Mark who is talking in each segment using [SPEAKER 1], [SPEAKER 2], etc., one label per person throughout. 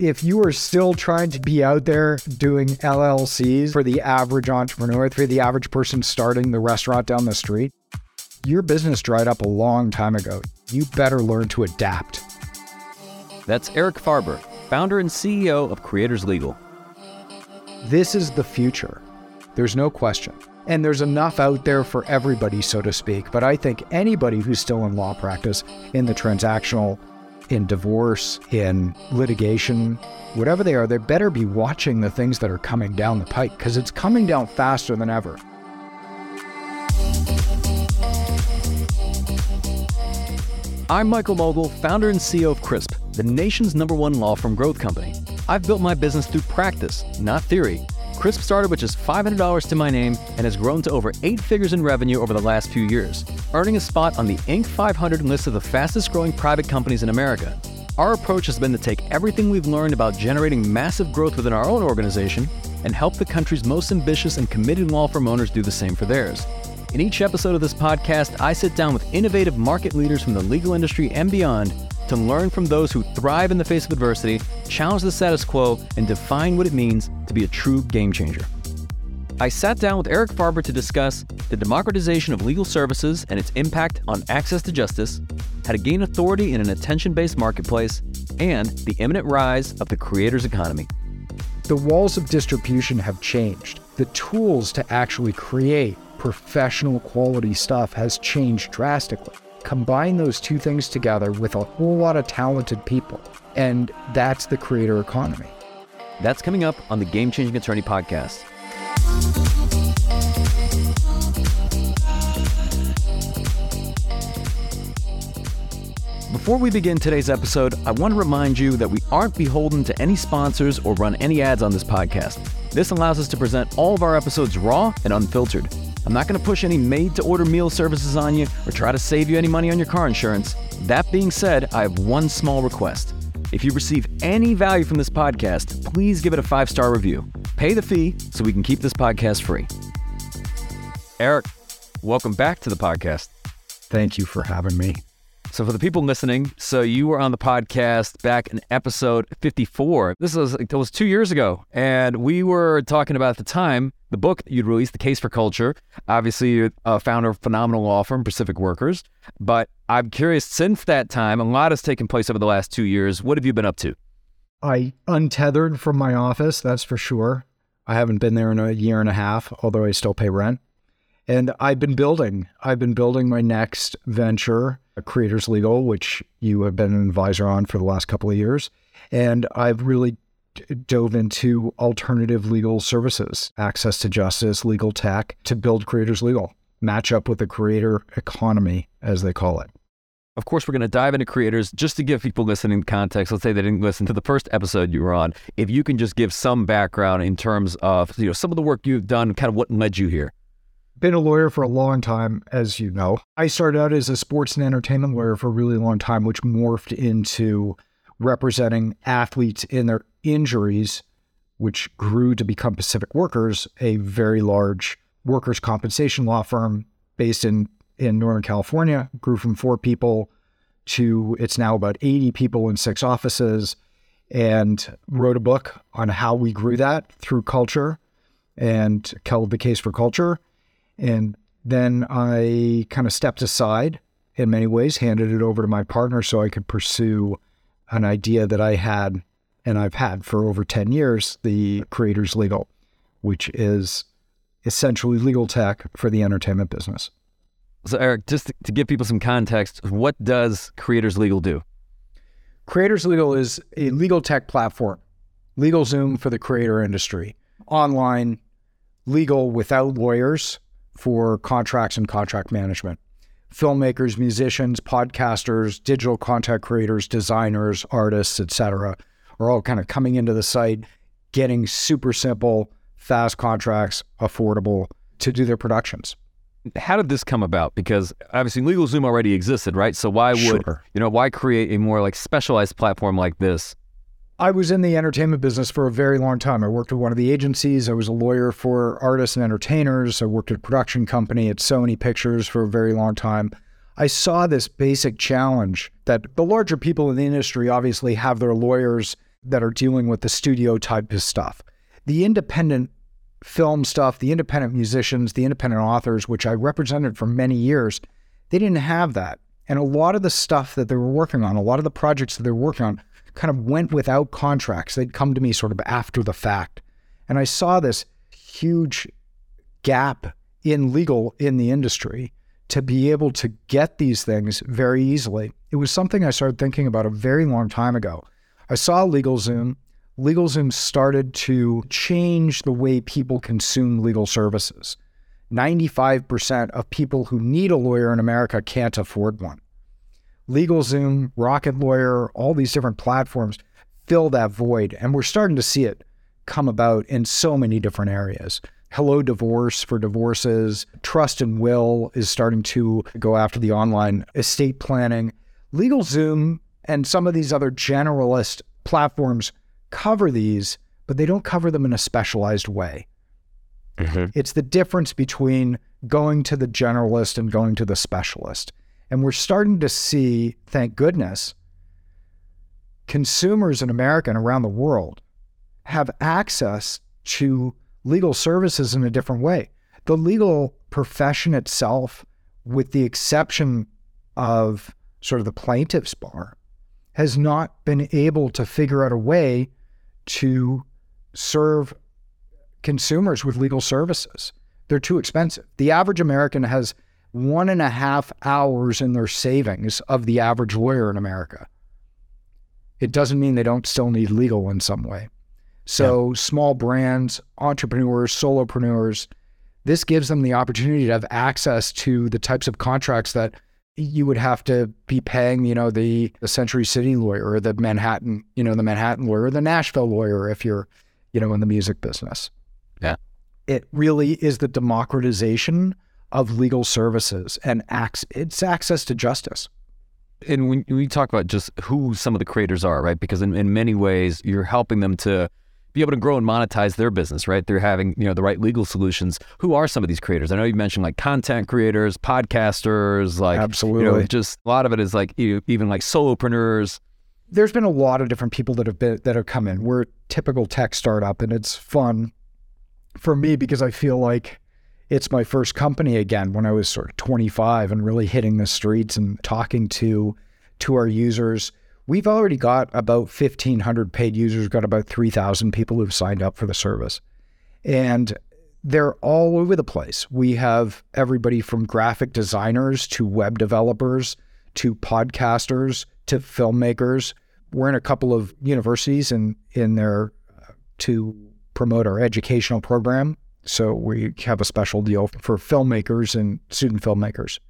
[SPEAKER 1] If you are still trying to be out there doing LLCs for the average entrepreneur, for the average person starting the restaurant down the street, your business dried up a long time ago. You better learn to adapt.
[SPEAKER 2] That's Eric Farber, founder and CEO of Creators Legal.
[SPEAKER 1] This is the future. There's no question. And there's enough out there for everybody, so to speak. But I think anybody who's still in law practice, in the transactional, in divorce, in litigation, whatever they are, they better be watching the things that are coming down the pike because it's coming down faster than ever.
[SPEAKER 2] I'm Michael Mogill, founder and CEO of CRISP, the nation's number one law firm growth company. I've built my business through practice, not theory. Crisp started with just $500 to my name and has grown to over eight figures in revenue over the last few years, earning a spot on the Inc. 500 list of the fastest growing private companies in America. Our approach has been to take everything we've learned about generating massive growth within our own organization and help the country's most ambitious and committed law firm owners do the same for theirs. In each episode of this podcast, I sit down with innovative market leaders from the legal industry and beyond to learn from those who thrive in the face of adversity, challenge the status quo, and define what it means to be a true game changer. I sat down with Eric Farber to discuss the democratization of legal services and its impact on access to justice, how to gain authority in an attention based marketplace, and the imminent rise of the creator's economy.
[SPEAKER 1] The walls of distribution have changed. The tools to actually create professional quality stuff has changed drastically combine those two things together with a whole lot of talented people. And that's the creator economy.
[SPEAKER 2] That's coming up on the Game Changing Attorney podcast. Before we begin today's episode, I want to remind you that we aren't beholden to any sponsors or run any ads on this podcast. This allows us to present all of our episodes raw and unfiltered. I'm not going to push any made to order meal services on you or try to save you any money on your car insurance. That being said, I have one small request. If you receive any value from this podcast, please give it a five star review. Pay the fee so we can keep this podcast free. Eric, welcome back to the podcast.
[SPEAKER 1] Thank you for having me.
[SPEAKER 2] So, for the people listening, so you were on the podcast back in episode 54. This was it was two years ago, and we were talking about at the time the book you'd released, The Case for Culture. Obviously, you're a founder of phenomenal law firm, Pacific Workers. But I'm curious, since that time, a lot has taken place over the last two years. What have you been up to?
[SPEAKER 1] I untethered from my office, that's for sure. I haven't been there in a year and a half, although I still pay rent. And I've been building. I've been building my next venture, Creators Legal, which you have been an advisor on for the last couple of years. And I've really dove into alternative legal services, access to justice, legal tech to build Creators Legal, match up with the creator economy, as they call it.
[SPEAKER 2] Of course, we're going to dive into creators just to give people listening context. Let's say they didn't listen to the first episode you were on. If you can just give some background in terms of you know some of the work you've done, kind of what led you here.
[SPEAKER 1] Been a lawyer for a long time, as you know. I started out as a sports and entertainment lawyer for a really long time, which morphed into representing athletes in their injuries, which grew to become Pacific Workers, a very large workers' compensation law firm based in, in Northern California, grew from four people to it's now about 80 people in six offices, and wrote a book on how we grew that through culture and called The Case for Culture. And then I kind of stepped aside in many ways, handed it over to my partner so I could pursue an idea that I had and I've had for over 10 years the Creators Legal, which is essentially legal tech for the entertainment business.
[SPEAKER 2] So, Eric, just to give people some context, what does Creators Legal do?
[SPEAKER 1] Creators Legal is a legal tech platform, legal Zoom for the creator industry, online, legal without lawyers for contracts and contract management. Filmmakers, musicians, podcasters, digital content creators, designers, artists, etc., are all kind of coming into the site, getting super simple, fast contracts, affordable to do their productions.
[SPEAKER 2] How did this come about? Because obviously LegalZoom already existed, right? So why would
[SPEAKER 1] sure.
[SPEAKER 2] you know why create a more like specialized platform like this
[SPEAKER 1] I was in the entertainment business for a very long time. I worked with one of the agencies. I was a lawyer for artists and entertainers. I worked at a production company at Sony Pictures for a very long time. I saw this basic challenge that the larger people in the industry obviously have their lawyers that are dealing with the studio type of stuff. The independent film stuff, the independent musicians, the independent authors, which I represented for many years, they didn't have that. And a lot of the stuff that they were working on, a lot of the projects that they were working on, kind of went without contracts. They'd come to me sort of after the fact. And I saw this huge gap in legal in the industry to be able to get these things very easily. It was something I started thinking about a very long time ago. I saw LegalZoom. LegalZoom started to change the way people consume legal services. 95% of people who need a lawyer in America can't afford one. LegalZoom, Rocket Lawyer, all these different platforms fill that void. And we're starting to see it come about in so many different areas. Hello Divorce for divorces. Trust and Will is starting to go after the online estate planning. LegalZoom and some of these other generalist platforms cover these, but they don't cover them in a specialized way. Mm-hmm. It's the difference between going to the generalist and going to the specialist. And we're starting to see, thank goodness, consumers in America and around the world have access to legal services in a different way. The legal profession itself, with the exception of sort of the plaintiff's bar, has not been able to figure out a way to serve consumers with legal services. They're too expensive. The average American has one and a half hours in their savings of the average lawyer in America. It doesn't mean they don't still need legal in some way. So, yeah. small brands, entrepreneurs, solopreneurs, this gives them the opportunity to have access to the types of contracts that you would have to be paying, you know, the, the Century City lawyer or the Manhattan, you know, the Manhattan lawyer or the Nashville lawyer if you're, you know, in the music business.
[SPEAKER 2] Yeah.
[SPEAKER 1] It really is the democratization of legal services and acts, it's access to justice
[SPEAKER 2] and when we talk about just who some of the creators are, right? Because in, in many ways, you're helping them to be able to grow and monetize their business, right? They're having, you know, the right legal solutions. Who are some of these creators? I know you mentioned like content creators, podcasters, like
[SPEAKER 1] absolutely,
[SPEAKER 2] you know, just a lot of it is like even like solopreneurs.
[SPEAKER 1] There's been a lot of different people that have been that have come in. We're a typical tech startup, and it's fun for me because I feel like it's my first company again when I was sort of 25 and really hitting the streets and talking to to our users We've already got about 1,500 paid users, got about 3,000 people who've signed up for the service. And they're all over the place. We have everybody from graphic designers to web developers to podcasters to filmmakers. We're in a couple of universities in, in there uh, to promote our educational program. So we have a special deal for filmmakers and student filmmakers.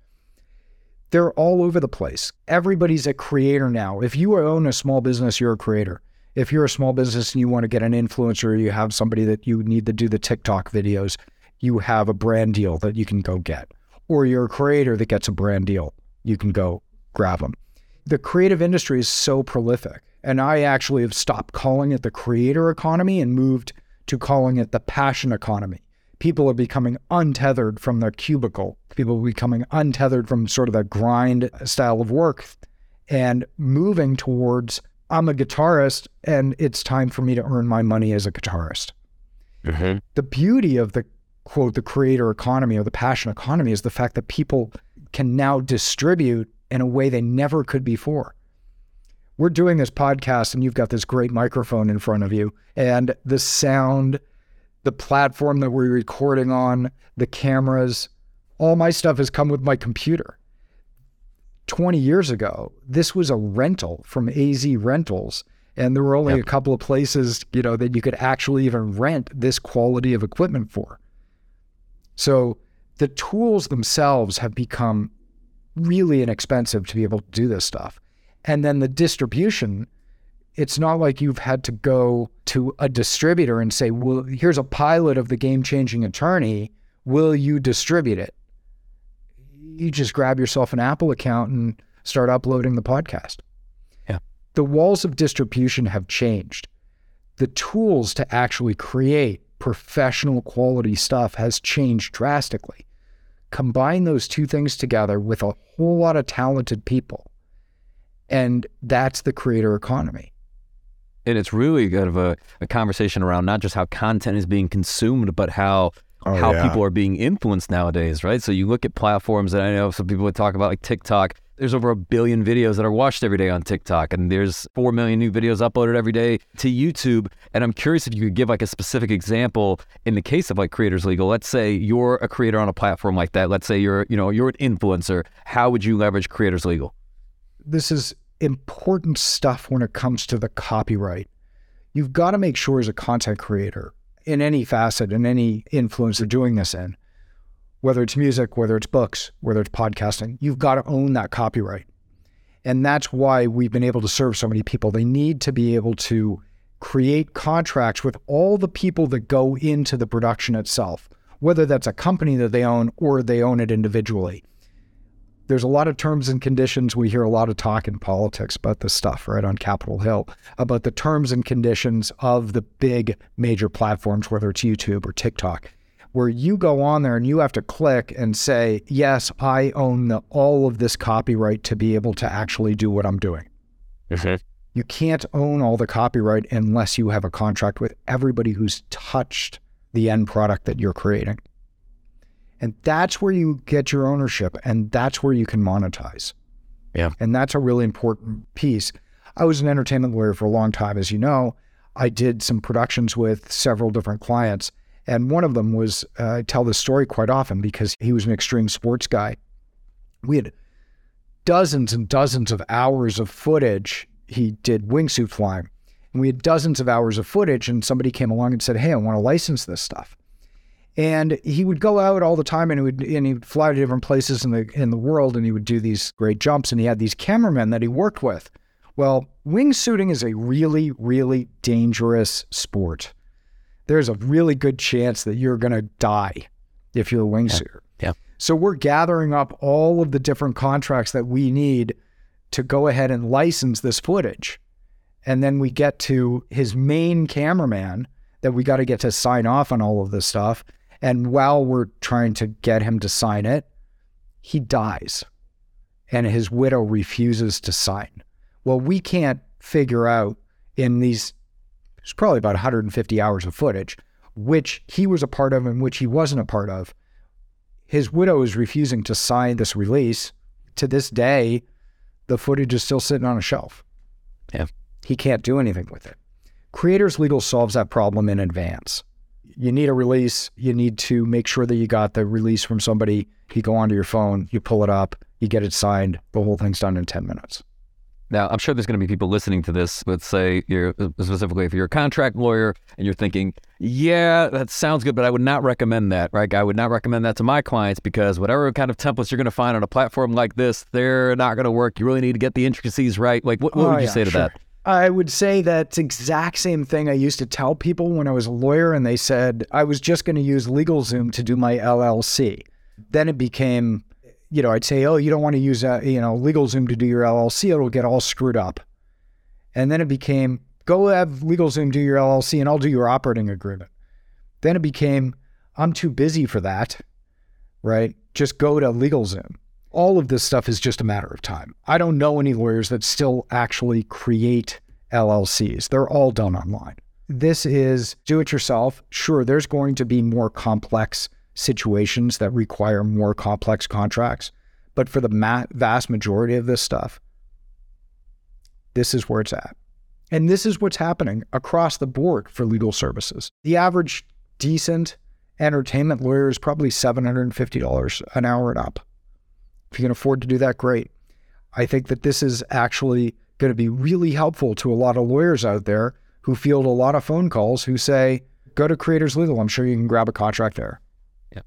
[SPEAKER 1] They're all over the place. Everybody's a creator now. If you own a small business, you're a creator. If you're a small business and you want to get an influencer, you have somebody that you need to do the TikTok videos, you have a brand deal that you can go get. Or you're a creator that gets a brand deal, you can go grab them. The creative industry is so prolific. And I actually have stopped calling it the creator economy and moved to calling it the passion economy people are becoming untethered from their cubicle. People are becoming untethered from sort of that grind style of work and moving towards I'm a guitarist and it's time for me to earn my money as a guitarist. Mm-hmm. The beauty of the quote, the creator economy or the passion economy is the fact that people can now distribute in a way they never could before. We're doing this podcast and you've got this great microphone in front of you and the sound the platform that we're recording on, the cameras, all my stuff has come with my computer. 20 years ago, this was a rental from AZ Rentals. And there were only yep. a couple of places, you know, that you could actually even rent this quality of equipment for. So the tools themselves have become really inexpensive to be able to do this stuff. And then the distribution it's not like you've had to go to a distributor and say, well, here's a pilot of the game changing attorney. Will you distribute it? You just grab yourself an Apple account and start uploading the podcast.
[SPEAKER 2] Yeah.
[SPEAKER 1] The walls of distribution have changed. The tools to actually create professional quality stuff has changed drastically. Combine those two things together with a whole lot of talented people, and that's the creator economy
[SPEAKER 2] And it's really kind of a, a conversation around not just how content is being consumed, but how
[SPEAKER 1] Oh,
[SPEAKER 2] how
[SPEAKER 1] yeah.
[SPEAKER 2] people are being influenced nowadays, right? So you look at platforms that I know some people would talk about like TikTok. There's over a billion videos that are watched every day on TikTok, and there's four million new videos uploaded every day to YouTube. And I'm curious if you could give like a specific example in the case of like Creators Legal. Let's say you're a creator on a platform like that. Let's say you're, you know, you're an influencer. How would you leverage Creators Legal?
[SPEAKER 1] this is important stuff when it comes to the copyright. You've got to make sure as a content creator in any facet, in any influence you're doing this in, whether it's music, whether it's books, whether it's podcasting, you've got to own that copyright. And that's why we've been able to serve so many people. They need to be able to create contracts with all the people that go into the production itself, whether that's a company that they own or they own it individually there's a lot of terms and conditions. We hear a lot of talk in politics about this stuff, right, on Capitol Hill, about the terms and conditions of the big major platforms, whether it's YouTube or TikTok, where you go on there and you have to click and say, yes, I own the, all of this copyright to be able to actually do what I'm doing. Mm-hmm. You can't own all the copyright unless you have a contract with everybody who's touched the end product that you're creating. And that's where you get your ownership and that's where you can monetize.
[SPEAKER 2] Yeah.
[SPEAKER 1] And that's a really important piece. I was an entertainment lawyer for a long time, as you know. I did some productions with several different clients. And one of them was, uh, I tell this story quite often because he was an extreme sports guy. We had dozens and dozens of hours of footage. He did wingsuit flying. And we had dozens of hours of footage. And somebody came along and said, Hey, I want to license this stuff. And he would go out all the time and he would and he would fly to different places in the in the world and he would do these great jumps and he had these cameramen that he worked with. Well, wingsuiting is a really, really dangerous sport. There's a really good chance that you're gonna die if you're a wingsuiter.
[SPEAKER 2] Yeah.
[SPEAKER 1] So we're gathering up all of the different contracts that we need to go ahead and license this footage. And then we get to his main cameraman that we got to get to sign off on all of this stuff. And while we're trying to get him to sign it, he dies and his widow refuses to sign. Well, we can't figure out in these, it's probably about 150 hours of footage, which he was a part of and which he wasn't a part of. His widow is refusing to sign this release. To this day, the footage is still sitting on a shelf.
[SPEAKER 2] Yeah.
[SPEAKER 1] He can't do anything with it. Creators Legal solves that problem in advance. You need a release. You need to make sure that you got the release from somebody. You go onto your phone, you pull it up, you get it signed. The whole thing's done in 10 minutes.
[SPEAKER 2] Now, I'm sure there's going to be people listening to this. Let's say you're uh, specifically if you're a contract lawyer and you're thinking, yeah, that sounds good, but I would not recommend that, right? I would not recommend that to my clients because whatever kind of templates you're going to find on a platform like this, they're not going to work. You really need to get the intricacies right. Like, what, what
[SPEAKER 1] Oh,
[SPEAKER 2] would you
[SPEAKER 1] yeah,
[SPEAKER 2] say to
[SPEAKER 1] sure.
[SPEAKER 2] that?
[SPEAKER 1] I would say that's exact same thing I used to tell people when I was a lawyer and they said I was just going to use LegalZoom to do my LLC. Then it became, you know, I'd say, oh, you don't want to use, uh, you know, LegalZoom to do your LLC. It'll get all screwed up. And then it became, go have LegalZoom do your LLC and I'll do your operating agreement. Then it became, I'm too busy for that, right? Just go to LegalZoom all of this stuff is just a matter of time. I don't know any lawyers that still actually create LLCs. They're all done online. This is do it yourself. Sure, there's going to be more complex situations that require more complex contracts, but for the ma- vast majority of this stuff, this is where it's at. And this is what's happening across the board for legal services. The average decent entertainment lawyer is probably $750 an hour and up. If you can afford to do that, great. I think that this is actually going to be really helpful to a lot of lawyers out there who field a lot of phone calls who say, go to Creators Legal. I'm sure you can grab a contract there. Yeah.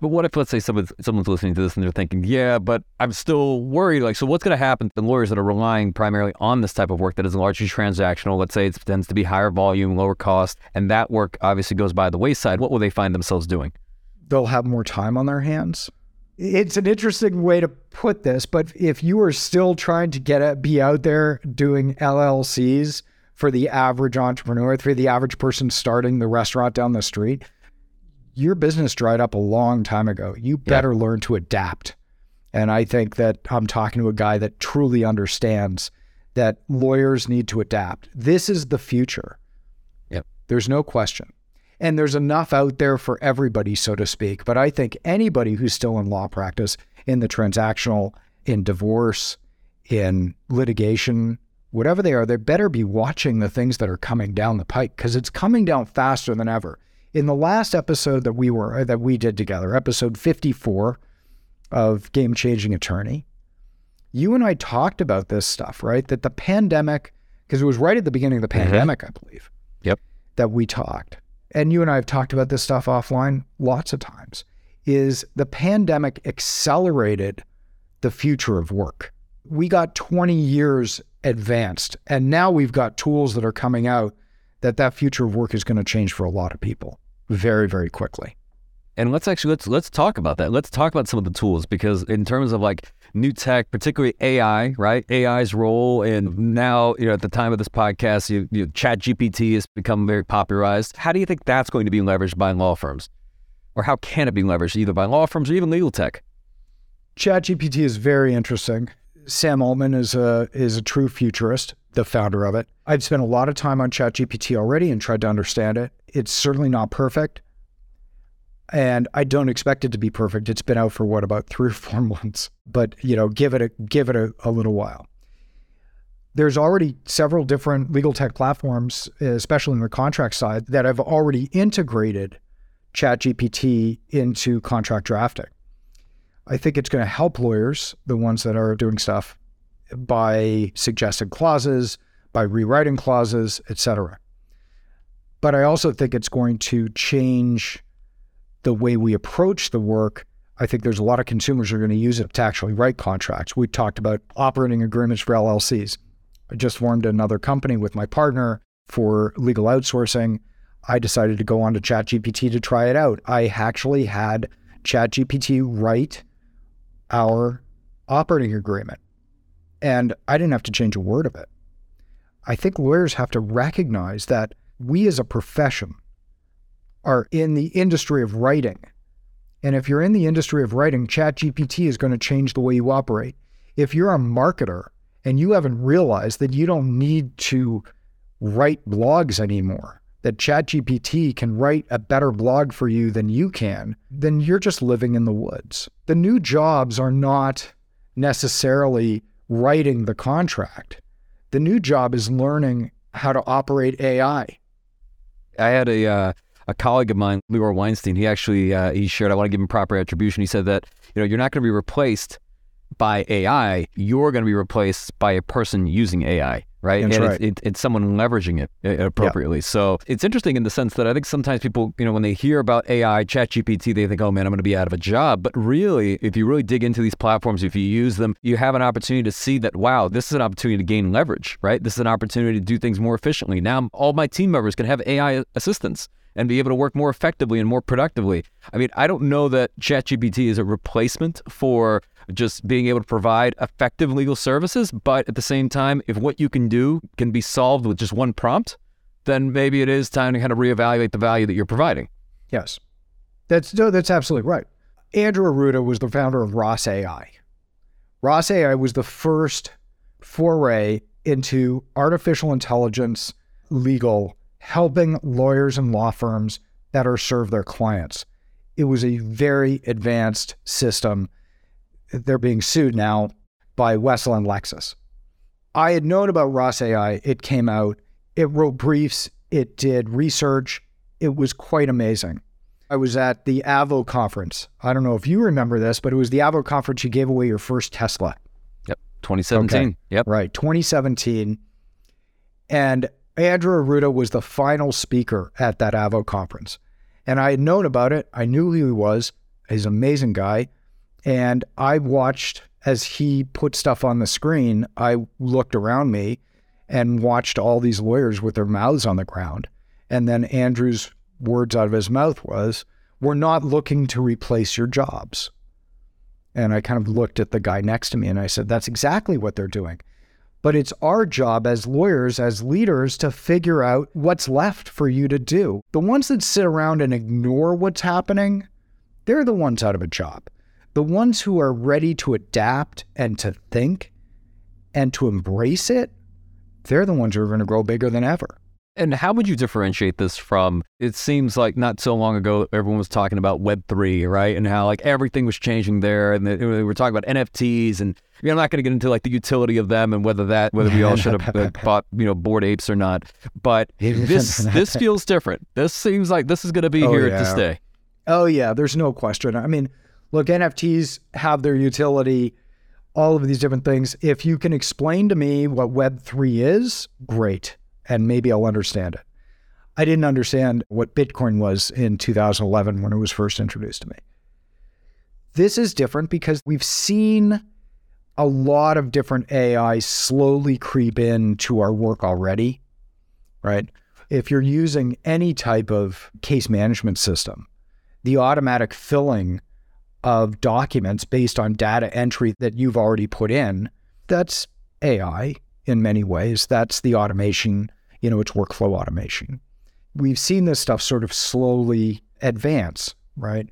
[SPEAKER 2] But what if, let's say, someone's, someone's listening to this and they're thinking, yeah, but I'm still worried. Like, so what's going to happen to the lawyers that are relying primarily on this type of work that is largely transactional? Let's say it tends to be higher volume, lower cost, and that work obviously goes by the wayside. What will they find themselves doing?
[SPEAKER 1] They'll have more time on their hands. It's an interesting way to put this, but if you are still trying to get a, be out there doing LLCs for the average entrepreneur, for the average person starting the restaurant down the street, your business dried up a long time ago. You better learn to adapt. And I think that I'm talking to a guy that truly understands that lawyers need to adapt. This is the future.
[SPEAKER 2] Yep.
[SPEAKER 1] There's no question. And there's enough out there for everybody, so to speak. But I think anybody who's still in law practice, in the transactional, in divorce, in litigation, whatever they are, they better be watching the things that are coming down the pike because it's coming down faster than ever. In the last episode that we were that we did together, episode 54 of Game Changing Attorney, you and I talked about this stuff, right? That the pandemic, because it was right at the beginning of the
[SPEAKER 2] Mhm.
[SPEAKER 1] pandemic, I believe.
[SPEAKER 2] Yep.
[SPEAKER 1] That we talked. And you and I have talked about this stuff offline lots of times. Is the pandemic accelerated the future of work? We got 20 years advanced, and now we've got tools that are coming out that that future of work is going to change for a lot of people very, very quickly.
[SPEAKER 2] And let's actually let's let's talk about that. Let's talk about some of the tools because in terms of like new tech, particularly AI, right? AI's role and now, you know, at the time of this podcast, you, you Chat GPT has become very popularized. How do you think that's going to be leveraged by law firms? Or how can it be leveraged either by law firms or even legal tech?
[SPEAKER 1] ChatGPT is very interesting. Sam Altman is a is a true futurist, the founder of it. I've spent a lot of time on ChatGPT already and tried to understand it. It's certainly not perfect. And I don't expect it to be perfect. It's been out for what about three or four months. But you know, give it a give it a, a little while. There's already several different legal tech platforms, especially in the contract side, that have already integrated ChatGPT into contract drafting. I think it's going to help lawyers, the ones that are doing stuff, by suggesting clauses, by rewriting clauses, etc. But I also think it's going to change the way we approach the work. I think there's a lot of consumers who are going to use it to actually write contracts. We talked about operating agreements for LLCs. I just formed another company with my partner for legal outsourcing. I decided to go on to ChatGPT to try it out. I actually had ChatGPT write our operating agreement, and I didn't have to change a word of it. I think lawyers have to recognize that we as a profession are in the industry of writing. And if you're in the industry of writing, ChatGPT is going to change the way you operate. If you're a marketer and you haven't realized that you don't need to write blogs anymore, that ChatGPT can write a better blog for you than you can, then you're just living in the woods. The new jobs are not necessarily writing the contract. The new job is learning how to operate AI.
[SPEAKER 2] I had a uh, a colleague of mine, Leroy Weinstein. He actually uh, he shared. I want to give him proper attribution. He said that you know you're not going to be replaced by AI. You're going to be replaced by a person using AI, right?
[SPEAKER 1] That's
[SPEAKER 2] and
[SPEAKER 1] right.
[SPEAKER 2] It's, it, it's someone leveraging it uh, appropriately. So it's interesting in the sense that I think sometimes people, you know, when they hear about AI, ChatGPT, they think, oh man, I'm going to be out of a job. But really, if you really dig into these platforms, if you use them, you have an opportunity to see that, wow, this is an opportunity to gain leverage, right? This is an opportunity to do things more efficiently. Now, all my team members can have AI assistants and be able to work more effectively and more productively. I mean, I don't know that ChatGPT is a replacement for just being able to provide effective legal services, but at the same time, if what you can do can be solved with just one prompt, then maybe it is time to kind of reevaluate the value that you're providing.
[SPEAKER 1] Yes. That's no, that's absolutely right. Andrew Arruda was the founder of Ross AI. Ross AI was the first foray into artificial intelligence legal, helping lawyers and law firms better serve their clients. It was a very advanced system. They're being sued now by Wessel and Lexis. I had known about Ross AI. It came out. It wrote briefs. It did research. It was quite amazing. I was at the Avvo conference. I don't know if you remember this, but it was the Avvo conference. You gave away your first Tesla,
[SPEAKER 2] Yep. 2017.
[SPEAKER 1] Okay.
[SPEAKER 2] Yep.
[SPEAKER 1] right? 2017. And Andrew Arruda was the final speaker at that Avvo conference. And I had known about it. I knew who he was. He's an amazing guy. And I watched as he put stuff on the screen. I looked around me and watched all these lawyers with their mouths on the ground. And then Andrew's words out of his mouth was, We're not looking to replace your jobs. And I kind of looked at the guy next to me and I said, That's exactly what they're doing. But it's our job as lawyers, as leaders, to figure out what's left for you to do. The ones that sit around and ignore what's happening, they're the ones out of a job. The ones who are ready to adapt and to think and to embrace it they're the ones who are going to grow bigger than ever.
[SPEAKER 2] And how would you differentiate this from? It seems like not so long ago, everyone was talking about Web three, right? And how like everything was changing there, and they, were talking about NFTs, and you know, I'm not going to get into like the utility of them and whether that whether we all should have uh, bought you know bored apes or not. But this this feels different. This seems like this is going to be
[SPEAKER 1] Oh,
[SPEAKER 2] here
[SPEAKER 1] yeah.
[SPEAKER 2] to stay.
[SPEAKER 1] Oh yeah, there's no question. I mean, look, NFTs have their utility, all of these different things. If you can explain to me what Web3 is, great, and maybe I'll understand it. I didn't understand what Bitcoin was in 2011 when it was first introduced to me. This is different because we've seen a lot of different AI slowly creep into our work already, right? If you're using any type of case management system, the automatic filling of documents based on data entry that you've already put in, that's AI in many ways. That's the automation, you know, it's workflow automation. We've seen this stuff sort of slowly advance, right?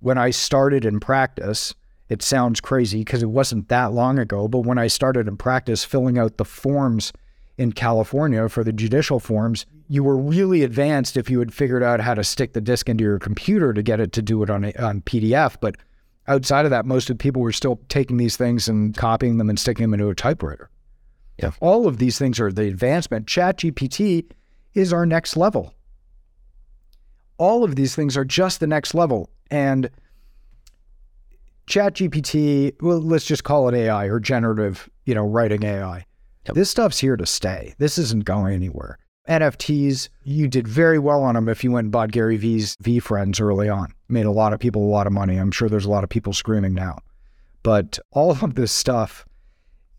[SPEAKER 1] When I started in practice, it sounds crazy because it wasn't that long ago, but when I started in practice filling out the forms in California for the judicial forms, you were really advanced if you had figured out how to stick the disk into your computer to get it to do it on a, on PDF. But outside of that, most of the people were still taking these things and copying them and sticking them into a typewriter.
[SPEAKER 2] Yeah.
[SPEAKER 1] All of these things are the advancement. ChatGPT is our next level. All of these things are just the next level. And ChatGPT, well, let's just call it AI or generative, you know, writing AI.
[SPEAKER 2] Yep.
[SPEAKER 1] This stuff's here to stay. This isn't going anywhere. NFTs, you did very well on them if you went and bought Gary Vee's V Friends early on. Made a lot of people a lot of money. I'm sure there's a lot of people screaming now. But all of this stuff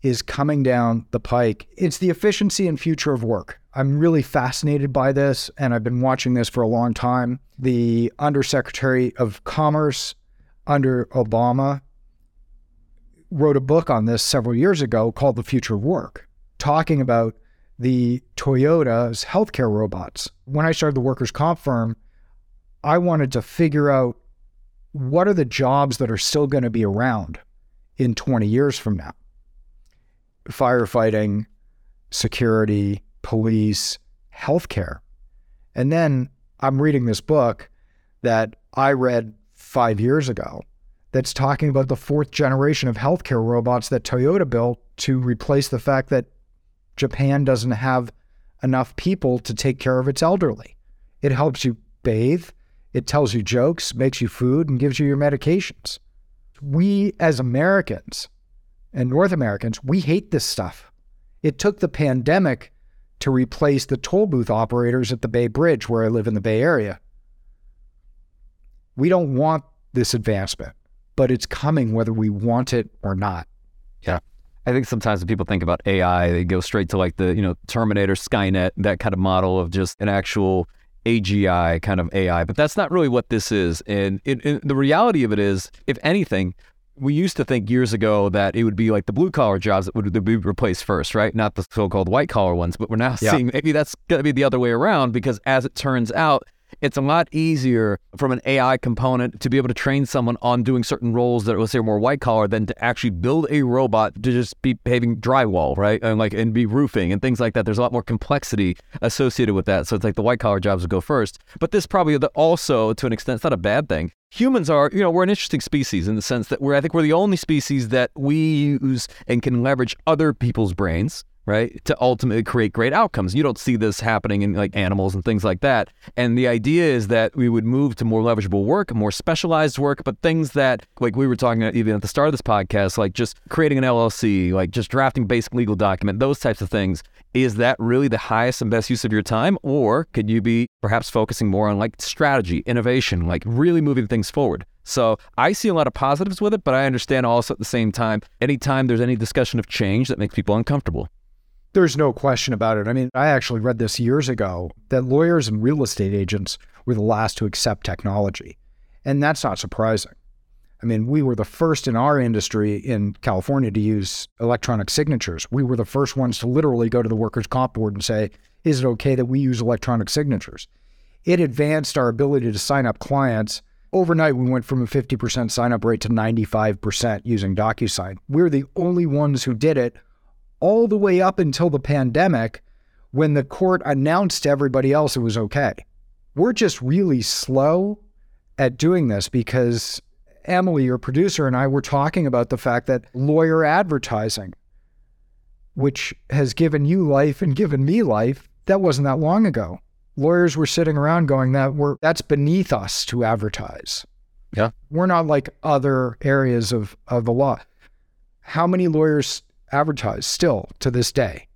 [SPEAKER 1] is coming down the pike. It's the efficiency and future of work. I'm really fascinated by this, and I've been watching this for a long time. The Undersecretary of Commerce under Obama wrote a book on this several years ago called The Future of Work, talking about the Toyota's healthcare robots. When I started the workers' comp firm, I wanted to figure out what are the jobs that are still going to be around in 20 years from now firefighting, security, police, healthcare. And then I'm reading this book that I read five years ago that's talking about the fourth generation of healthcare robots that Toyota built to replace the fact that Japan doesn't have enough people to take care of its elderly. It helps you bathe, it tells you jokes, makes you food, and gives you your medications. We as Americans and North Americans, we hate this stuff. It took the pandemic to replace the toll booth operators at the Bay Bridge, where I live in the Bay Area. We don't want this advancement, but it's coming whether we want it or not. Yeah.
[SPEAKER 2] I think sometimes when people think about AI, they go straight to like the, you know, Terminator, Skynet, that kind of model of just an actual AGI kind of AI. But that's not really what this is. And it, the reality of it is, if anything, we used to think years ago that it would be like the blue collar jobs that would be replaced first, right? Not the so called white collar ones. But we're now
[SPEAKER 1] Yeah.
[SPEAKER 2] seeing maybe that's going to be the other way around because as it turns out, it's a lot easier from an AI component to be able to train someone on doing certain roles that let's say are more white collar than to actually build a robot to just be paving drywall, right? And like and be roofing and things like that. There's a lot more complexity associated with that. So it's like the white collar jobs would go first. But this probably also to an extent it's not a bad thing. Humans are, you know, we're an interesting species in the sense that we're I think we're the only species that we use and can leverage other people's brains right to ultimately create great outcomes. You don't see this happening in like animals and things like that. And the idea is that we would move to more leverageable work more specialized work but things that like we were talking about even at the start of this podcast like just creating an llc like just drafting basic legal document those types of things is that really the highest and best use of your time or could you be perhaps focusing more on like strategy innovation like really moving things forward so I see a lot of positives with it, but I understand also at the same time, anytime there's any discussion of change that makes people uncomfortable.
[SPEAKER 1] There's no question about it. I mean, I actually read this years ago that lawyers and real estate agents were the last to accept technology. And that's not surprising. I mean, we were the first in our industry in California to use electronic signatures. We were the first ones to literally go to the workers' comp board and say, is it okay that we use electronic signatures? It advanced our ability to sign up clients. Overnight, we went from a 50% sign up rate to 95% using DocuSign. We're the only ones who did it all the way up until the pandemic when the court announced to everybody else it was okay. We're just really slow at doing this because Emily, your producer, and I were talking about the fact that lawyer advertising, which has given you life and given me life, that wasn't that long ago. Lawyers were sitting around going, that we're, that's beneath us to advertise.
[SPEAKER 2] Yeah.
[SPEAKER 1] We're not like other areas of, of the law. How many lawyers advertise still to this day?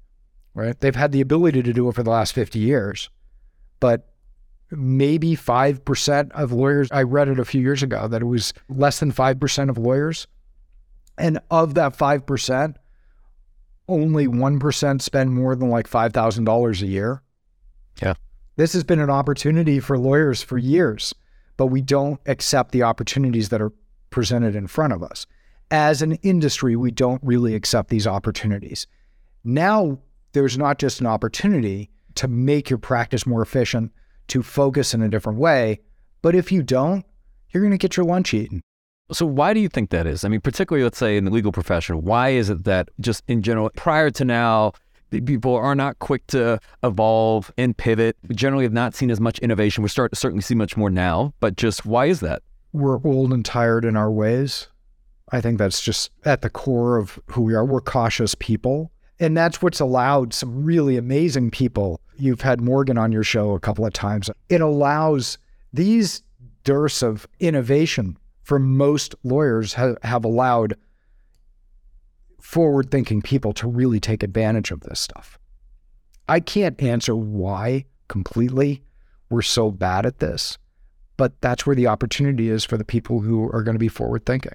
[SPEAKER 1] Right? They've had the ability to do it for the last 50 years, but maybe 5% of lawyers. I read it a few years ago that it was less than 5% of lawyers. And of that 5%, only 1% spend more than like $5,000 a year.
[SPEAKER 2] Yeah.
[SPEAKER 1] This has been an opportunity for lawyers for years, but we don't accept the opportunities that are presented in front of us. As an industry, we don't really accept these opportunities. Now, there's not just an opportunity to make your practice more efficient, to focus in a different way. But if you don't, you're going to get your lunch eaten.
[SPEAKER 2] So why do you think that is? I mean, particularly let's say in the legal profession, why is it that just in general, prior to now, people are not quick to evolve and pivot. We generally have not seen as much innovation. We're starting to certainly see much more now, but just why is that?
[SPEAKER 1] We're old and tired in our ways. I think that's just at the core of who we are. We're cautious people. And that's what's allowed some really amazing people. You've had Morgan on your show a couple of times. It allows these dearths of innovation for most lawyers have, have allowed forward thinking people to really take advantage of this stuff. I can't answer why completely we're so bad at this, but that's where the opportunity is for the people who are going to be forward thinking.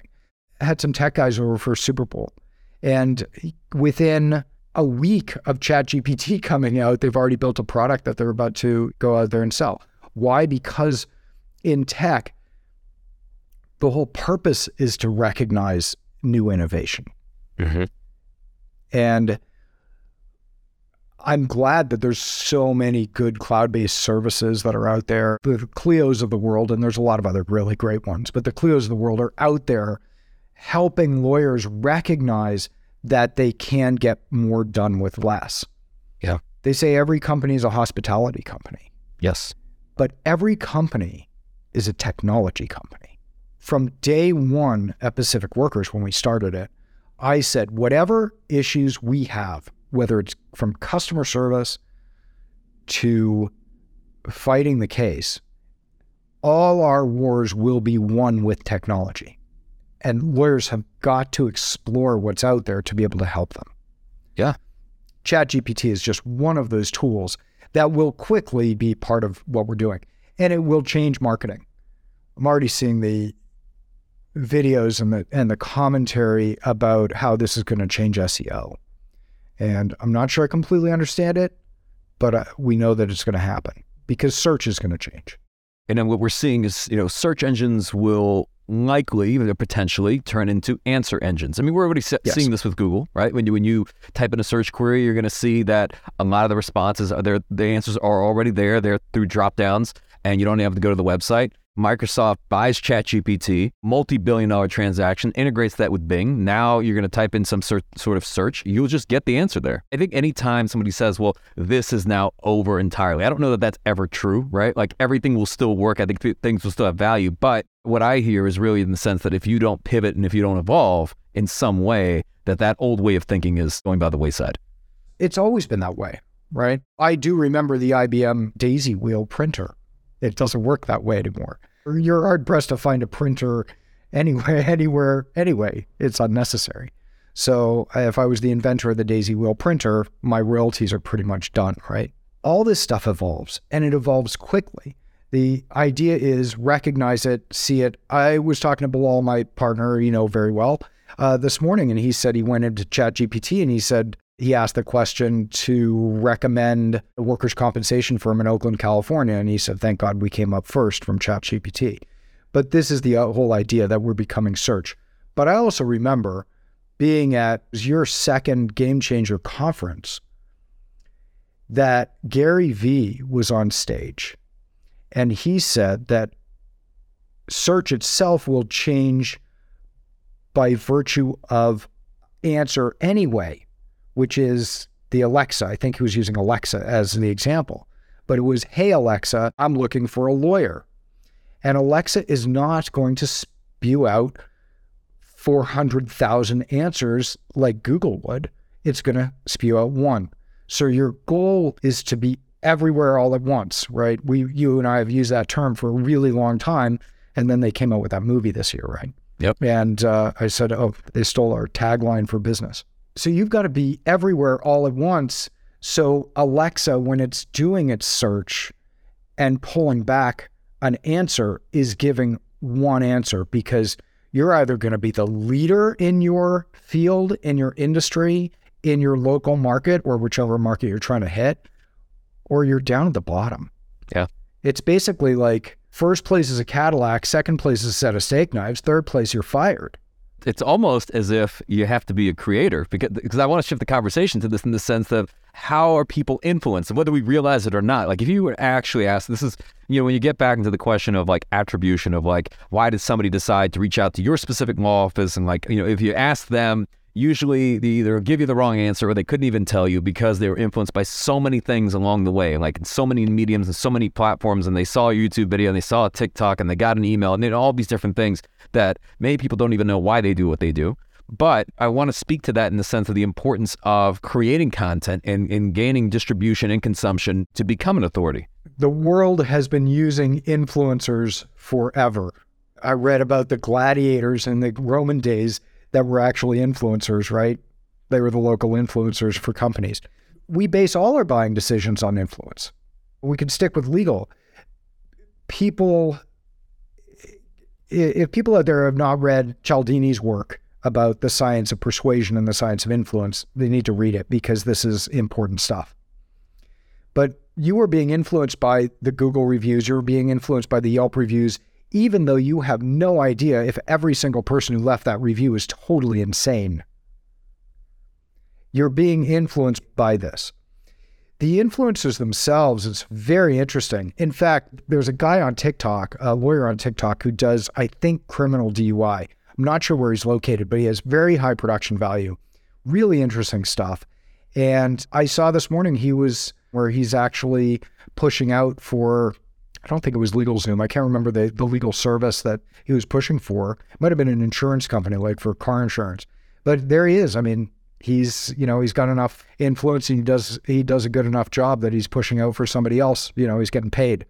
[SPEAKER 1] I had some tech guys over for Super Bowl, and within a week of ChatGPT coming out, they've already built a product that they're about to go out there and sell. Why? Because in tech, the whole purpose is to recognize new innovation.
[SPEAKER 2] Mm-hmm.
[SPEAKER 1] And I'm glad that there's so many good cloud based services that are out there. The Clios of the world, and there's a lot of other really great ones, but the Clios of the world are out there helping lawyers recognize that they can get more done with less.
[SPEAKER 2] Yeah.
[SPEAKER 1] They say every company is a hospitality company,
[SPEAKER 2] Yes.
[SPEAKER 1] but every company is a technology company. From day one at Pacific Workers, when we started it, I said, whatever issues we have, whether it's from customer service to fighting the case, all our wars will be won with technology. And lawyers have got to explore what's out there to be able to help them.
[SPEAKER 2] Yeah.
[SPEAKER 1] ChatGPT is just one of those tools that will quickly be part of what we're doing. And it will change marketing. I'm already seeing the videos and the and the commentary about how this is going to change SEO. And I'm not sure I completely understand it, but uh, we know that it's going to happen because search is going to change.
[SPEAKER 2] And then what we're seeing is, you know, search engines will likely, or potentially, turn into answer engines. I mean, we're already se-
[SPEAKER 1] Yes.
[SPEAKER 2] seeing this with Google, right? When you when you type in a search query, you're going to see that a lot of the responses are there. The answers are already there. They're through drop downs, and you don't have to go to the website. Microsoft buys ChatGPT, multi-billion dollar transaction, integrates that with Bing. Now you're going to type in some sort sort of search, you'll just get the answer there. I think anytime somebody says, "Well, this is now over entirely," I don't know that that's ever true, right? Like everything will still work. I think th- things will still have value, but what I hear is really in the sense that if you don't pivot and if you don't evolve in some way, that that old way of thinking is going by the wayside.
[SPEAKER 1] It's always been that way, right? I do remember the IBM Daisy Wheel printer. It doesn't work that way anymore. You're hard pressed to find a printer anywhere, anywhere, anyway. It's unnecessary. So if I was the inventor of the Daisy Wheel printer, my royalties are pretty much done, right? All this stuff evolves and it evolves quickly. The idea is recognize it, see it. I was talking to Bilal, my partner, you know, very well, uh, this morning, and he said he went into ChatGPT and he said he asked the question to recommend a workers' compensation firm in Oakland, California, and he said, "Thank God we came up first from ChatGPT." But this is the uh, whole idea that we're becoming search. But I also remember being at your second Game Changer conference that Gary Vee was on stage and he said that search itself will change by virtue of answer anyway, which is the Alexa. I think he was using Alexa as the example, but it was, Hey, Alexa, I'm looking for a lawyer. And Alexa is not going to spew out 400,000 answers like Google would. It's going to spew out one. So your goal is to be everywhere all at once, right? We, you and I have used that term for a really long time. And then they came out with that movie this year, right?
[SPEAKER 2] Yep.
[SPEAKER 1] And uh, I said, oh, they stole our tagline for business. So you've got to be everywhere all at once. So Alexa, when it's doing its search and pulling back an answer, is giving one answer because you're either going to be the leader in your field, in your industry, in your local market, or whichever market you're trying to hit, or you're down at the bottom.
[SPEAKER 2] Yeah.
[SPEAKER 1] It's basically like first place is a Cadillac, second place is a set of steak knives, third place you're fired.
[SPEAKER 2] It's almost as if you have to be a creator because, because I want to shift the conversation to this in the sense of how are people influenced and whether we realize it or not. Like if you were actually asked, this is, you know, when you get back into the question of like attribution of like, why did somebody decide to reach out to your specific law office? And like, you know, if you ask them, usually they either give you the wrong answer or they couldn't even tell you because they were influenced by so many things along the way, like so many mediums and so many platforms. And they saw a YouTube video and they saw a TikTok and they got an email and they all these different things that many people don't even know why they do what they do. But I want to speak to that in the sense of the importance of creating content and, and gaining distribution and consumption to become an authority.
[SPEAKER 1] The world has been using influencers forever. I read about the gladiators in the Roman days that were actually influencers, right? They were the local influencers for companies. We base all our buying decisions on influence. We can stick with legal. People, if people out there have not read Cialdini's work about the science of persuasion and the science of influence, they need to read it because this is important stuff. But you are being influenced by the Google reviews, you're being influenced by the Yelp reviews, even though you have no idea if every single person who left that review is totally insane. You're being influenced by this. The influencers themselves is very interesting. In fact, there's a guy on TikTok, a lawyer on TikTok, who does, I think, criminal DUI. I'm not sure where he's located, but he has very high production value. Really interesting stuff. And I saw this morning he was where he's actually pushing out for I don't think it was LegalZoom. I can't remember the, the legal service that he was pushing for. It might have been an insurance company, like for car insurance. But there he is. I mean, he's you know he's got enough influence and he does he does a good enough job that he's pushing out for somebody else. You know, he's getting paid.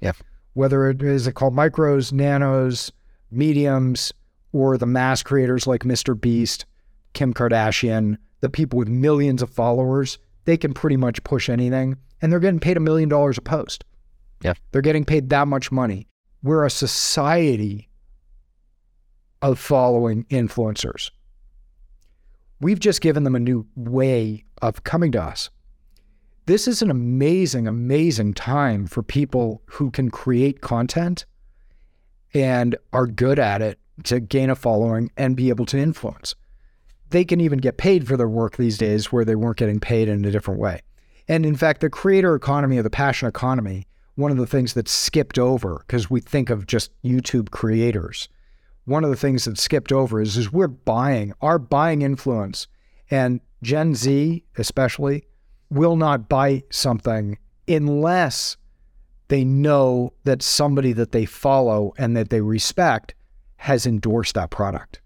[SPEAKER 2] Yeah.
[SPEAKER 1] Whether it is it called micros, nanos, mediums, or the mass creators like Mr. Beast, Kim Kardashian, the people with millions of followers, they can pretty much push anything, and they're getting paid a million dollars a post.
[SPEAKER 2] Yeah.
[SPEAKER 1] They're getting paid that much money. We're a society of following influencers. We've just given them a new way of coming to us. This is an amazing, amazing time for people who can create content and are good at it to gain a following and be able to influence. They can even get paid for their work these days where they weren't getting paid in a different way. And in fact, the creator economy or the passion economy one of the things that's skipped over because we think of just YouTube creators. One of the things that's skipped over is is we're buying our buying influence, and Gen Z especially will not buy something unless they know that somebody that they follow and that they respect has endorsed that product.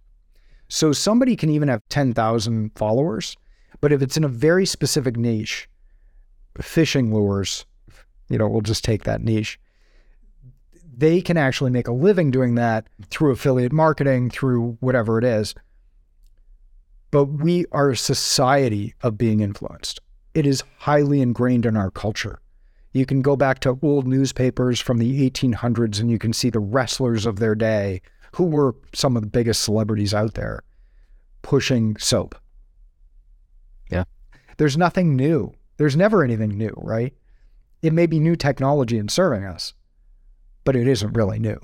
[SPEAKER 1] So somebody can even have 10,000 followers, but if it's in a very specific niche, fishing lures, you know, we'll just take that niche. They can actually make a living doing that through affiliate marketing, through whatever it is. But we are a society of being influenced. It is highly ingrained in our culture. You can go back to old newspapers from the 1800s and you can see the wrestlers of their day, who were some of the biggest celebrities out there, pushing soap.
[SPEAKER 2] Yeah.
[SPEAKER 1] There's nothing new. There's never anything new, right? It may be new technology in serving us, but it isn't really new.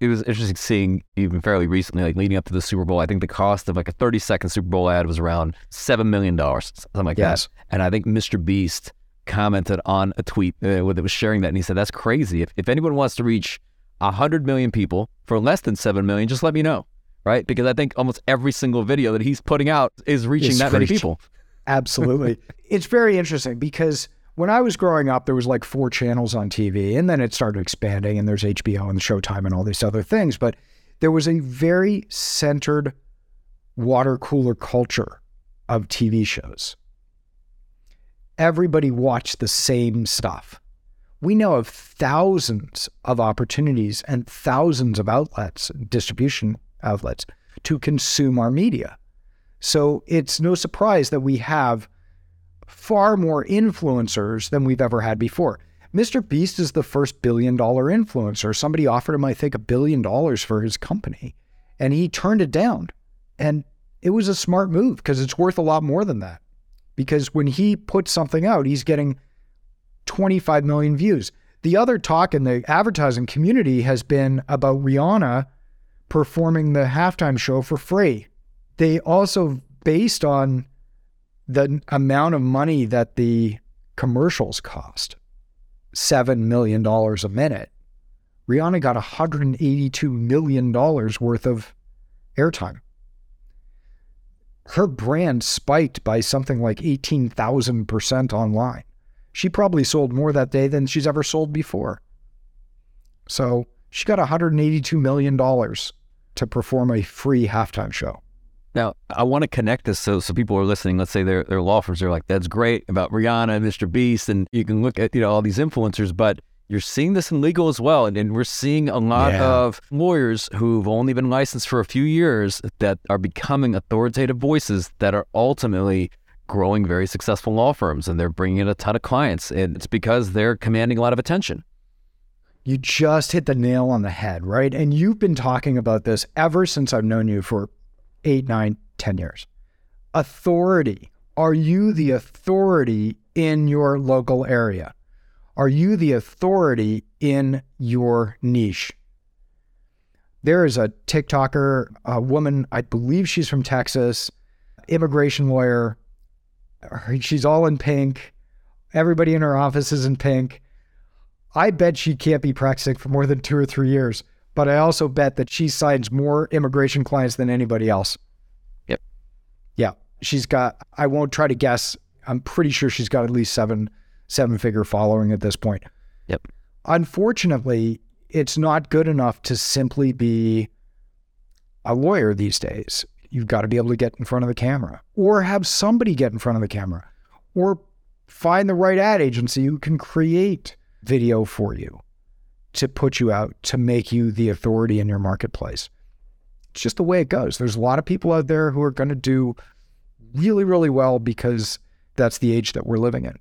[SPEAKER 2] It was interesting seeing even fairly recently, like leading up to the Super Bowl. I think the cost of like a 30 second Super Bowl ad was around $7 million, something like yes. that. And I think Mr. Beast commented on a tweet uh, that was sharing that. And he said, That's crazy. If, if anyone wants to reach 100 million people for less than 7 million, just let me know. Right. Because I think almost every single video that he's putting out is reaching it's that many people.
[SPEAKER 1] Absolutely. it's very interesting because when I was growing up, there was like four channels on TV, and then it started expanding, and there's HBO and Showtime and all these other things. But there was a very centered water cooler culture of TV shows. Everybody watched the same stuff. We know of thousands of opportunities and thousands of outlets, distribution outlets, to consume our media. So it's no surprise that we have far more influencers than we've ever had before. Mr. Beast is the first billion dollar influencer. Somebody offered him, I think, a billion dollars for his company, and he turned it down. And it was a smart move because it's worth a lot more than that. Because when he puts something out, he's getting 25 million views. The other talk in the advertising community has been about Rihanna performing the halftime show for free. They also, based on the amount of money that the commercials cost, $7 million a minute, Rihanna got $182 million worth of airtime. Her brand spiked by something like 18,000% online. She probably sold more that day than she's ever sold before. So she got $182 million to perform a free halftime show.
[SPEAKER 2] Now, I want to connect this so so people are listening. Let's say they're, they're law firms. They're like, that's great about Rihanna and Mr. Beast, and you can look at you know all these influencers, but you're seeing this in legal as well. And, and we're seeing a lot yeah. of lawyers who've only been licensed for a few years that are becoming authoritative voices that are ultimately growing very successful law firms and they're bringing in a ton of clients. And it's because they're commanding a lot of attention.
[SPEAKER 1] You just hit the nail on the head, right? And you've been talking about this ever since I've known you for eight, nine, ten years. Authority. Are you the authority in your local area? Are you the authority in your niche? There is a TikToker, a woman, I believe she's from Texas, immigration lawyer. She's all in pink. Everybody in her office is in pink. I bet she can't be practicing for more than two or three years, but I also bet that she signs more immigration clients than anybody else.
[SPEAKER 2] Yep.
[SPEAKER 1] Yeah. She's got, I won't try to guess. I'm pretty sure she's got at least seven seven figure following at this point.
[SPEAKER 2] Yep.
[SPEAKER 1] Unfortunately, it's not good enough to simply be a lawyer these days. You've got to be able to get in front of the camera or have somebody get in front of the camera or find the right ad agency who can create video for you to put you out to make you the authority in your marketplace. It's just the way it goes. There's a lot of people out there who are going to do really, really well because that's the age that we're living in.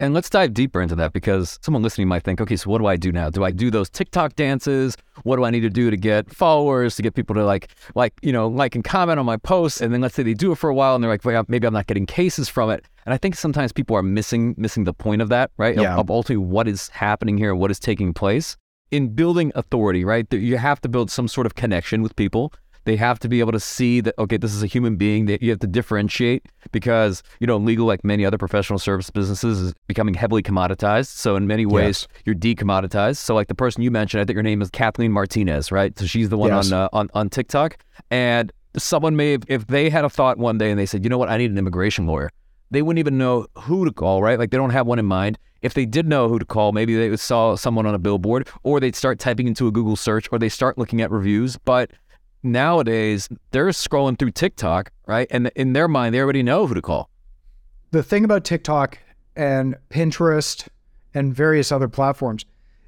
[SPEAKER 2] And let's dive deeper into that because someone listening might think, okay, so what do I do now? Do I do those TikTok dances? What do I need to do to get followers, to get people to like, like, you know, like and comment on my posts? And then let's say they do it for a while and they're like, well, maybe I'm not getting cases from it. And I think sometimes people are missing missing the point of that, right?
[SPEAKER 1] Yeah.
[SPEAKER 2] Of, of ultimately what is happening here, what is taking place. In building authority, right? You have to build some sort of connection with people. They have to be able to see that, okay, this is a human being that you have to differentiate because, you know, legal, like many other professional service businesses, is becoming heavily commoditized. So in many ways, yes. you're decommoditized. So like the person you mentioned, I think her name is Kathleen Martinez, right? So she's the one yes. on, uh, on, on TikTok. And someone may, have, if they had a thought one day and they said, you know what, I need an immigration lawyer they wouldn't even know who to call, right? Like they don't have one in mind. If they did know who to call, maybe they saw someone on a billboard, or they'd start typing into a Google search, or they start looking at reviews. But nowadays they're scrolling through TikTok, right? And in their mind, they already know who to call.
[SPEAKER 1] The thing about TikTok and Pinterest and various other platforms,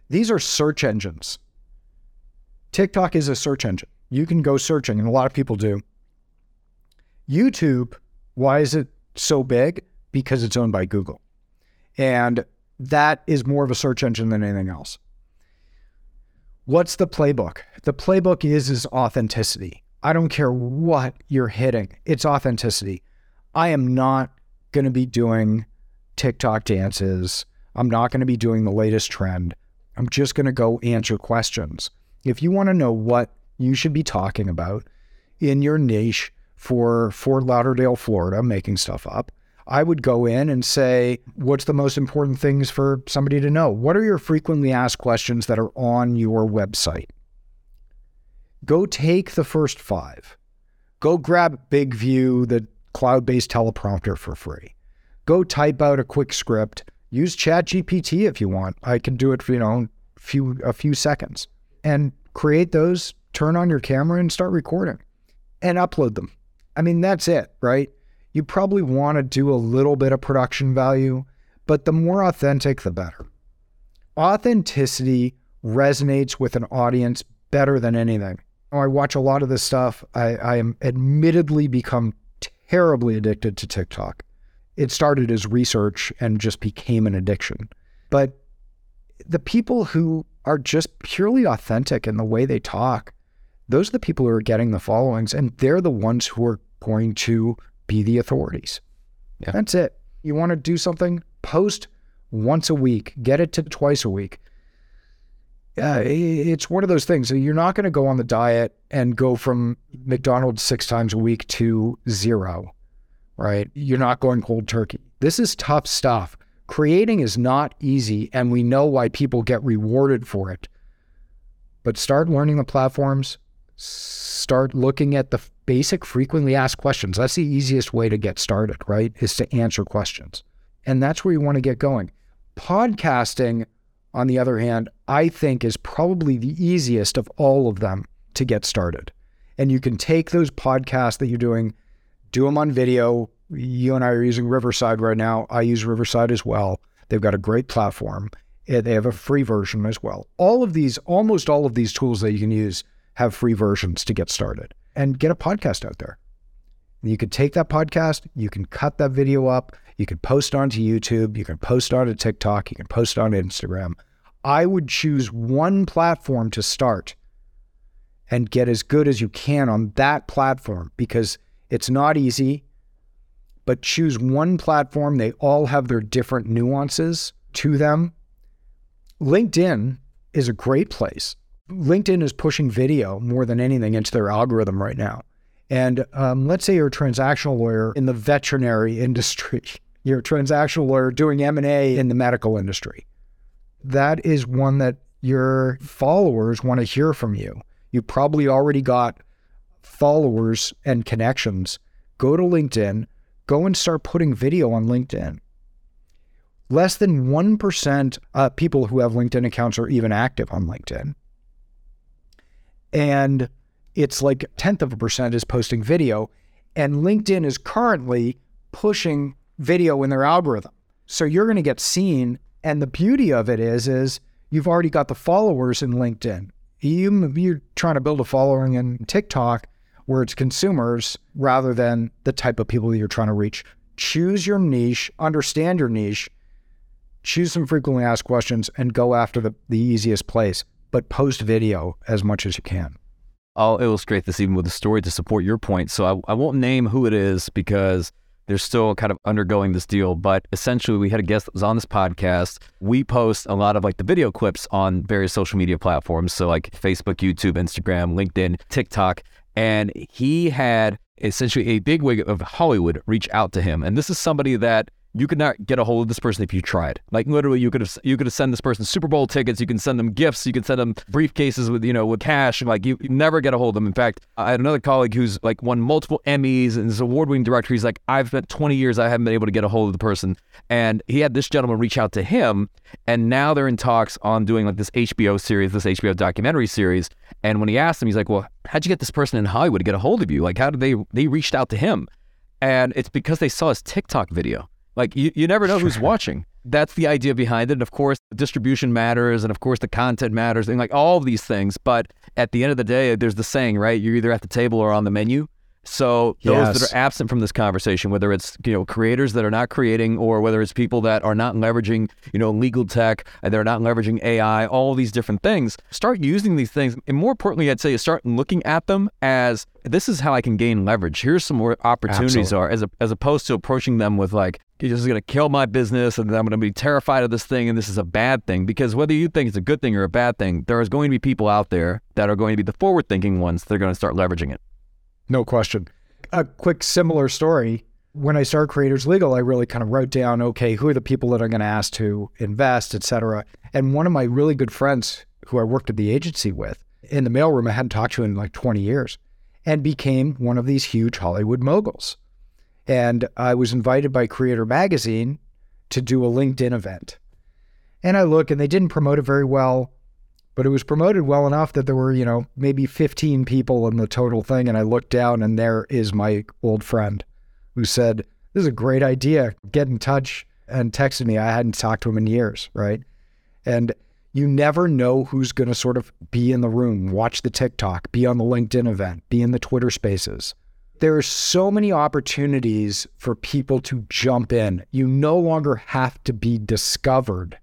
[SPEAKER 1] these are search engines. TikTok is a search engine. You can go searching, and a lot of people do. YouTube, why is it so big? Because it's owned by Google. And that is more of a search engine than anything else. What's the playbook? The playbook is is authenticity. I don't care what you're hitting. It's authenticity. I am not going to be doing TikTok dances. I'm not going to be doing the latest trend. I'm just going to go answer questions. If you want to know what you should be talking about in your niche for Fort Lauderdale, Florida, making stuff up, I would go in and say, what's the most important things for somebody to know? What are your frequently asked questions that are on your website? Go take the first five. Go grab BIGVU, the cloud based teleprompter for free. Go type out a quick script. Use ChatGPT if you want. I can do it for, you know, few a few seconds. And create those, turn on your camera and start recording and upload them. I mean, that's it, right? You probably want to do a little bit of production value, but the more authentic, the better. Authenticity resonates with an audience better than anything. Oh, I watch a lot of this stuff. I, I am admittedly become terribly addicted to TikTok. It started as research and just became an addiction. But the people who are just purely authentic in the way they talk, those are the people who are getting the followings, and they're the ones who are going to be the authorities. Yeah. That's it. You want to do something? Post once a week, get it to twice a week yeah, it's one of those things. You're not going to go on the diet and go from McDonald's six times a week to zero, right? You're not going cold turkey. This is tough stuff. Creating is not easy, and we know why people get rewarded for it. But start learning the platforms, start looking at the basic frequently asked questions. That's the easiest way to get started, right? Is to answer questions. And that's where you want to get going. Podcasting on the other hand, I think is probably the easiest of all of them to get started. And you can take those podcasts that you're doing, do them on video. You and I are using Riverside right now. I use Riverside as well. They've got a great platform. Eh, they have a free version as well. All of these, almost all of these tools that you can use have free versions to get started and get a podcast out there. You could take that podcast, you can cut that video up, you can post onto YouTube, you can post onto TikTok, you can post on Instagram. I would choose one platform to start and get as good as you can on that platform because it's not easy. But choose one platform. They all have their different nuances to them. LinkedIn is a great place. LinkedIn is pushing video more than anything into their algorithm right now. And um, let's say you're a transactional lawyer in the veterinary industry. You're a transactional lawyer doing M&A in the medical industry that is one that your followers want to hear from you. You probably already got followers and connections. Go to LinkedIn, go and start putting video on LinkedIn. Less than 1% uh, people who have LinkedIn accounts are even active on LinkedIn. And it's like a tenth of a percent is posting video. And LinkedIn is currently pushing video in their algorithm. So you're going to get seen and the beauty of it is, is you've already got the followers in LinkedIn. You, you're trying to build a following in TikTok where it's consumers rather than the type of people you're trying to reach. Choose your niche, understand your niche, choose some frequently asked questions, and go after the, the easiest place. But post video as much as you can.
[SPEAKER 2] I'll illustrate this even with a story to support your point. So I, I won't name who it is because they're still kind of undergoing this deal. But essentially, we had a guest that was on this podcast. We post a lot of like the video clips on various social media platforms. So, like Facebook, YouTube, Instagram, LinkedIn, TikTok. And he had essentially a big wig of Hollywood reach out to him. And this is somebody that you could not get a hold of this person if you tried. Like literally, you could have you could have sent this person Super Bowl tickets. You can send them gifts. You can send them briefcases with you know with cash. Like you, you never get a hold of them. In fact, I had another colleague who's like won multiple Emmys and is award winning director. He's like, I've spent 20 years. I haven't been able to get a hold of the person. And he had this gentleman reach out to him, and now they're in talks on doing like this HBO series, this HBO documentary series. And when he asked him, he's like, Well, how'd you get this person in Hollywood to get a hold of you? Like, how did they they reached out to him? And it's because they saw his TikTok video. Like you, you never know who's watching. That's the idea behind it. And of course, distribution matters, and of course, the content matters, and like all of these things. But at the end of the day, there's the saying, right? You're either at the table or on the menu. So those yes. that are absent from this conversation, whether it's you know creators that are not creating, or whether it's people that are not leveraging you know legal tech uh, and they're not leveraging AI, all these different things, start using these things, and more importantly, I'd say start looking at them as this is how I can gain leverage. Here's some more opportunities Absolutely. are as a, as opposed to approaching them with like this is going to kill my business and I'm going to be terrified of this thing and this is a bad thing because whether you think it's a good thing or a bad thing, there is going to be people out there that are going to be the forward thinking ones that are going to start leveraging it.
[SPEAKER 1] No question. A quick similar story. When I started Creators Legal, I really kind of wrote down, okay, who are the people that I'm going to ask to invest, et cetera. And one of my really good friends who I worked at the agency with in the mailroom, I hadn't talked to in like 20 years, and became one of these huge Hollywood moguls. And I was invited by Creator Magazine to do a LinkedIn event. And I look and they didn't promote it very well, but it was promoted well enough that there were, you know, maybe 15 people in the total thing. And I looked down and there is my old friend who said, This is a great idea. Get in touch and texted me. I hadn't talked to him in years, right? And you never know who's going to sort of be in the room, watch the TikTok, be on the LinkedIn event, be in the Twitter spaces. There are so many opportunities for people to jump in. You no longer have to be discovered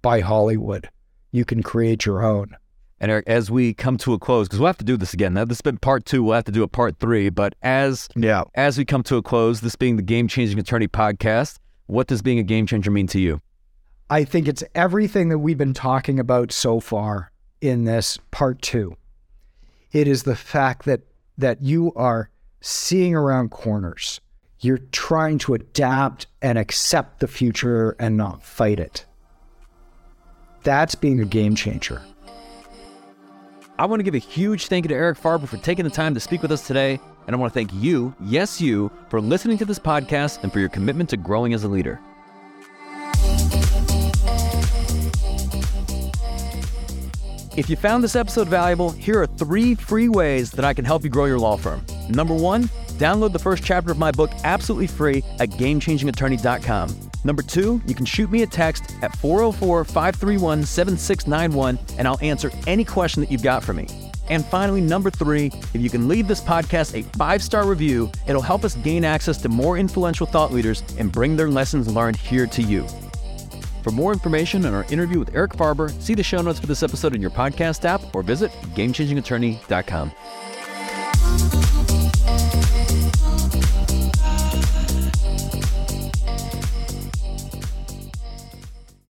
[SPEAKER 1] by Hollywood. You can create your own.
[SPEAKER 2] And Eric, as we come to a close, because we'll have to do this again. Now, this has been part two. We'll have to do a part three. But as
[SPEAKER 1] yeah,
[SPEAKER 2] as we come to a close, this being the Game Changing Attorney podcast, what does being a game changer mean to you?
[SPEAKER 1] I think it's everything that we've been talking about so far in this part two. It is the fact that that you are seeing around corners. You're trying to adapt and accept the future and not fight it. That's being a game changer.
[SPEAKER 2] I want to give a huge thank you to Eric Farber for taking the time to speak with us today. And I want to thank you, yes, you, for listening to this podcast and for your commitment to growing as a leader. If you found this episode valuable, here are three free ways that I can help you grow your law firm. Number one, download the first chapter of my book absolutely free at gamechangingattorney.com. Number two, you can shoot me a text at 404 531 7691 and I'll answer any question that you've got for me. And finally, number three, if you can leave this podcast a five star review, it'll help us gain access to more influential thought leaders and bring their lessons learned here to you. For more information on our interview with Eric Farber, see the show notes for this episode in your podcast app or visit GameChangingAttorney.com.